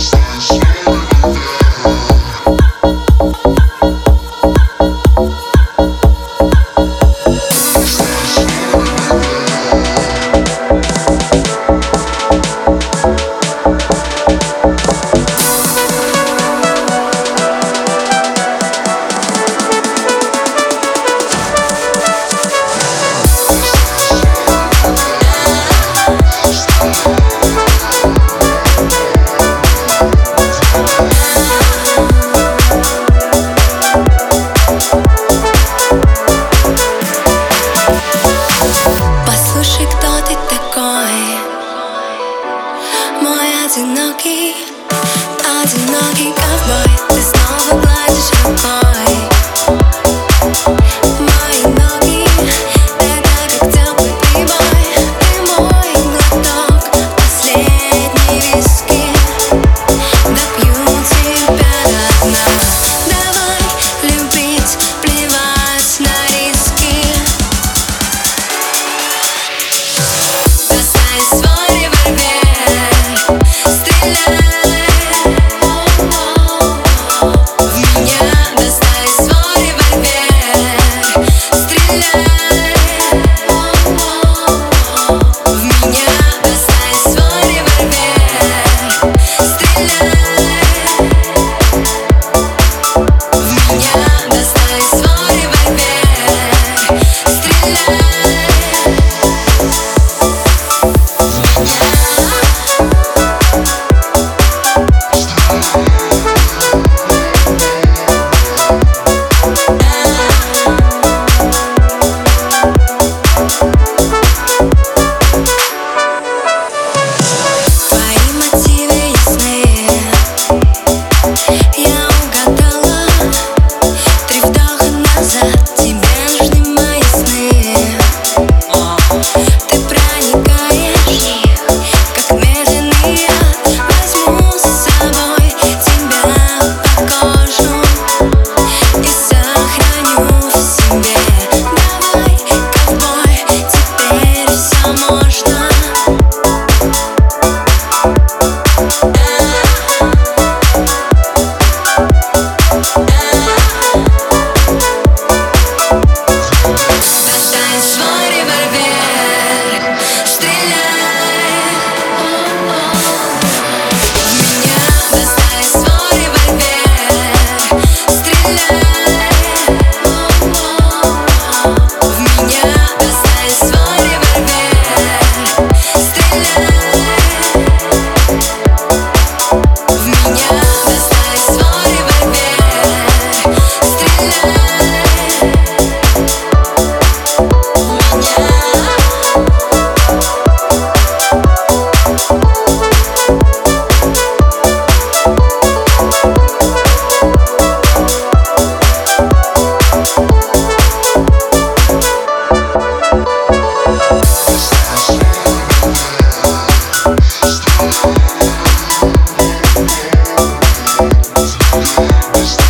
Stars. одинокий, одинокий ковбой Ты снова гладишь рукой Just